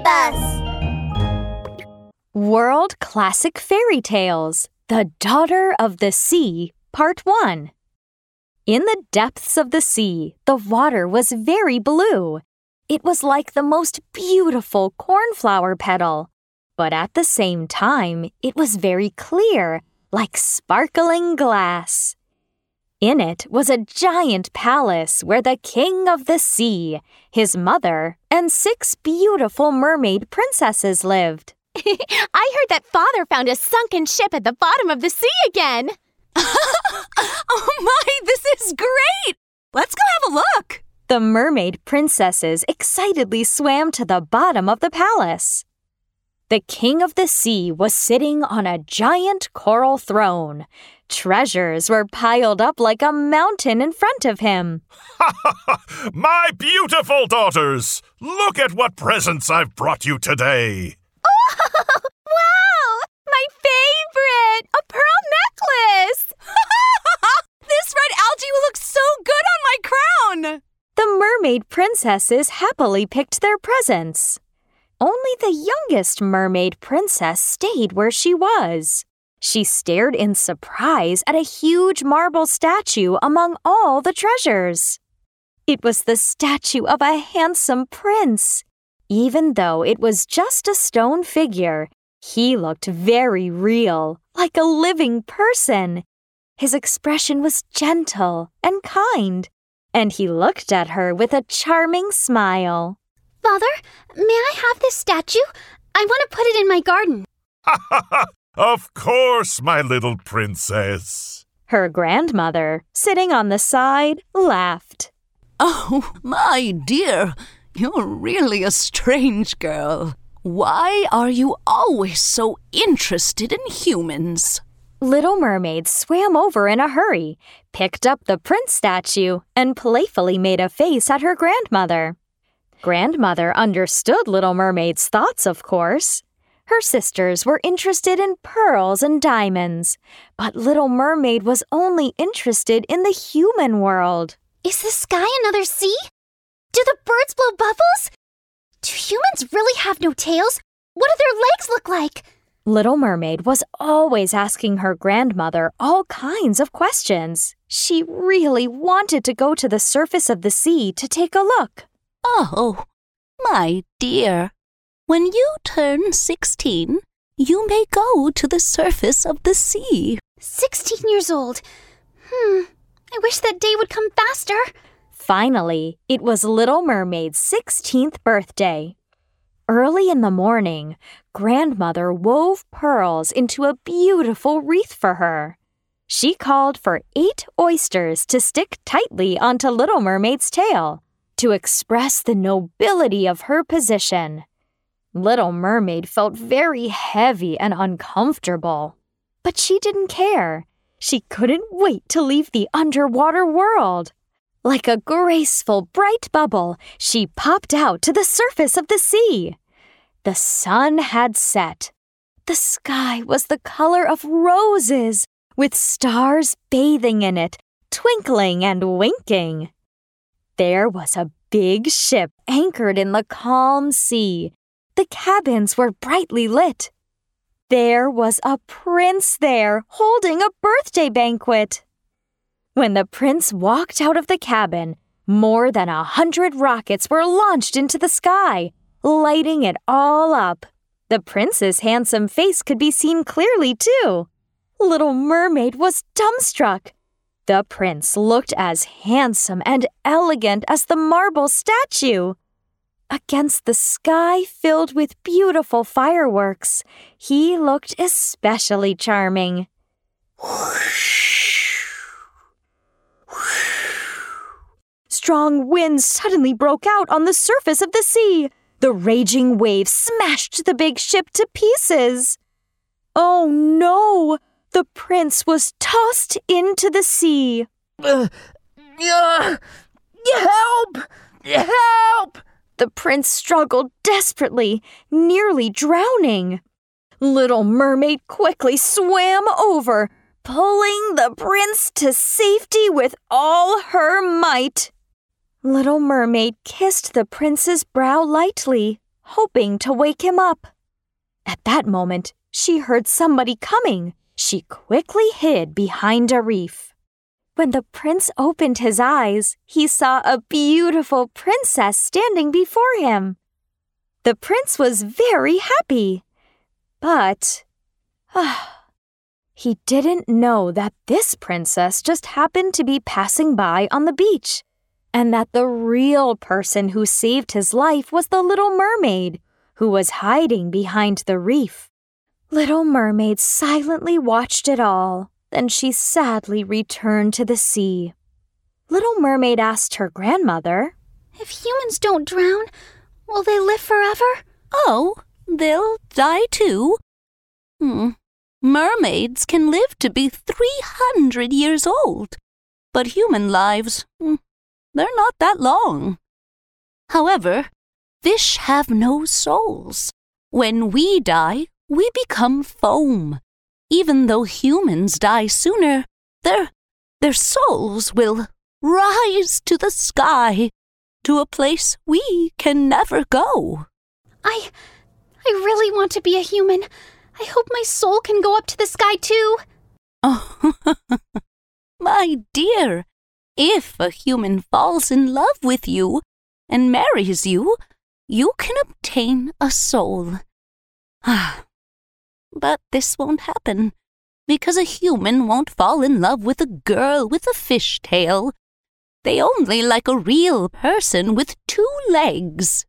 Bus! World Classic Fairy Tales The Daughter of the Sea, Part 1. In the depths of the sea, the water was very blue. It was like the most beautiful cornflower petal. But at the same time, it was very clear, like sparkling glass. In it was a giant palace where the king of the sea, his mother, and six beautiful mermaid princesses lived. I heard that father found a sunken ship at the bottom of the sea again. oh my, this is great! Let's go have a look. The mermaid princesses excitedly swam to the bottom of the palace. The king of the sea was sitting on a giant coral throne. Treasures were piled up like a mountain in front of him. My beautiful daughters! Look at what presents I've brought you today. Oh, wow! My favorite! A pearl necklace! this red algae will look so good on my crown! The mermaid princesses happily picked their presents. Only the youngest mermaid princess stayed where she was. She stared in surprise at a huge marble statue among all the treasures. It was the statue of a handsome prince. Even though it was just a stone figure, he looked very real, like a living person. His expression was gentle and kind, and he looked at her with a charming smile. Father, may I have this statue? I want to put it in my garden. of course, my little princess. Her grandmother, sitting on the side, laughed. Oh, my dear, you're really a strange girl. Why are you always so interested in humans? Little Mermaid swam over in a hurry, picked up the prince statue, and playfully made a face at her grandmother. Grandmother understood Little Mermaid's thoughts, of course. Her sisters were interested in pearls and diamonds, but Little Mermaid was only interested in the human world. Is the sky another sea? Do the birds blow bubbles? Do humans really have no tails? What do their legs look like? Little Mermaid was always asking her grandmother all kinds of questions. She really wanted to go to the surface of the sea to take a look. Oh, my dear, when you turn 16, you may go to the surface of the sea. 16 years old. Hmm, I wish that day would come faster. Finally, it was Little Mermaid's 16th birthday. Early in the morning, Grandmother wove pearls into a beautiful wreath for her. She called for eight oysters to stick tightly onto Little Mermaid's tail to express the nobility of her position. Little Mermaid felt very heavy and uncomfortable. But she didn't care. She couldn't wait to leave the underwater world. Like a graceful, bright bubble, she popped out to the surface of the sea. The sun had set. The sky was the color of roses, with stars bathing in it, twinkling and winking. There was a big ship anchored in the calm sea. The cabins were brightly lit. There was a prince there holding a birthday banquet. When the prince walked out of the cabin, more than a hundred rockets were launched into the sky, lighting it all up. The prince's handsome face could be seen clearly, too. Little Mermaid was dumbstruck. The prince looked as handsome and elegant as the marble statue. Against the sky filled with beautiful fireworks, he looked especially charming. Strong winds suddenly broke out on the surface of the sea. The raging waves smashed the big ship to pieces. Oh no! The prince was tossed into the sea. Uh, uh, help! Help! The prince struggled desperately, nearly drowning. Little Mermaid quickly swam over, pulling the prince to safety with all her might. Little Mermaid kissed the prince's brow lightly, hoping to wake him up. At that moment, she heard somebody coming. She quickly hid behind a reef. When the prince opened his eyes, he saw a beautiful princess standing before him. The prince was very happy. But ah, he didn't know that this princess just happened to be passing by on the beach, and that the real person who saved his life was the little mermaid, who was hiding behind the reef. Little Mermaid silently watched it all, then she sadly returned to the sea. Little Mermaid asked her grandmother, If humans don't drown, will they live forever? Oh, they'll die too. Hmm. Mermaids can live to be 300 years old, but human lives, hmm, they're not that long. However, fish have no souls. When we die, we become foam. Even though humans die sooner, their, their souls will rise to the sky, to a place we can never go. I. I really want to be a human. I hope my soul can go up to the sky too. Oh, my dear, if a human falls in love with you and marries you, you can obtain a soul. Ah, but this won't happen because a human won't fall in love with a girl with a fish tail. They only like a real person with two legs.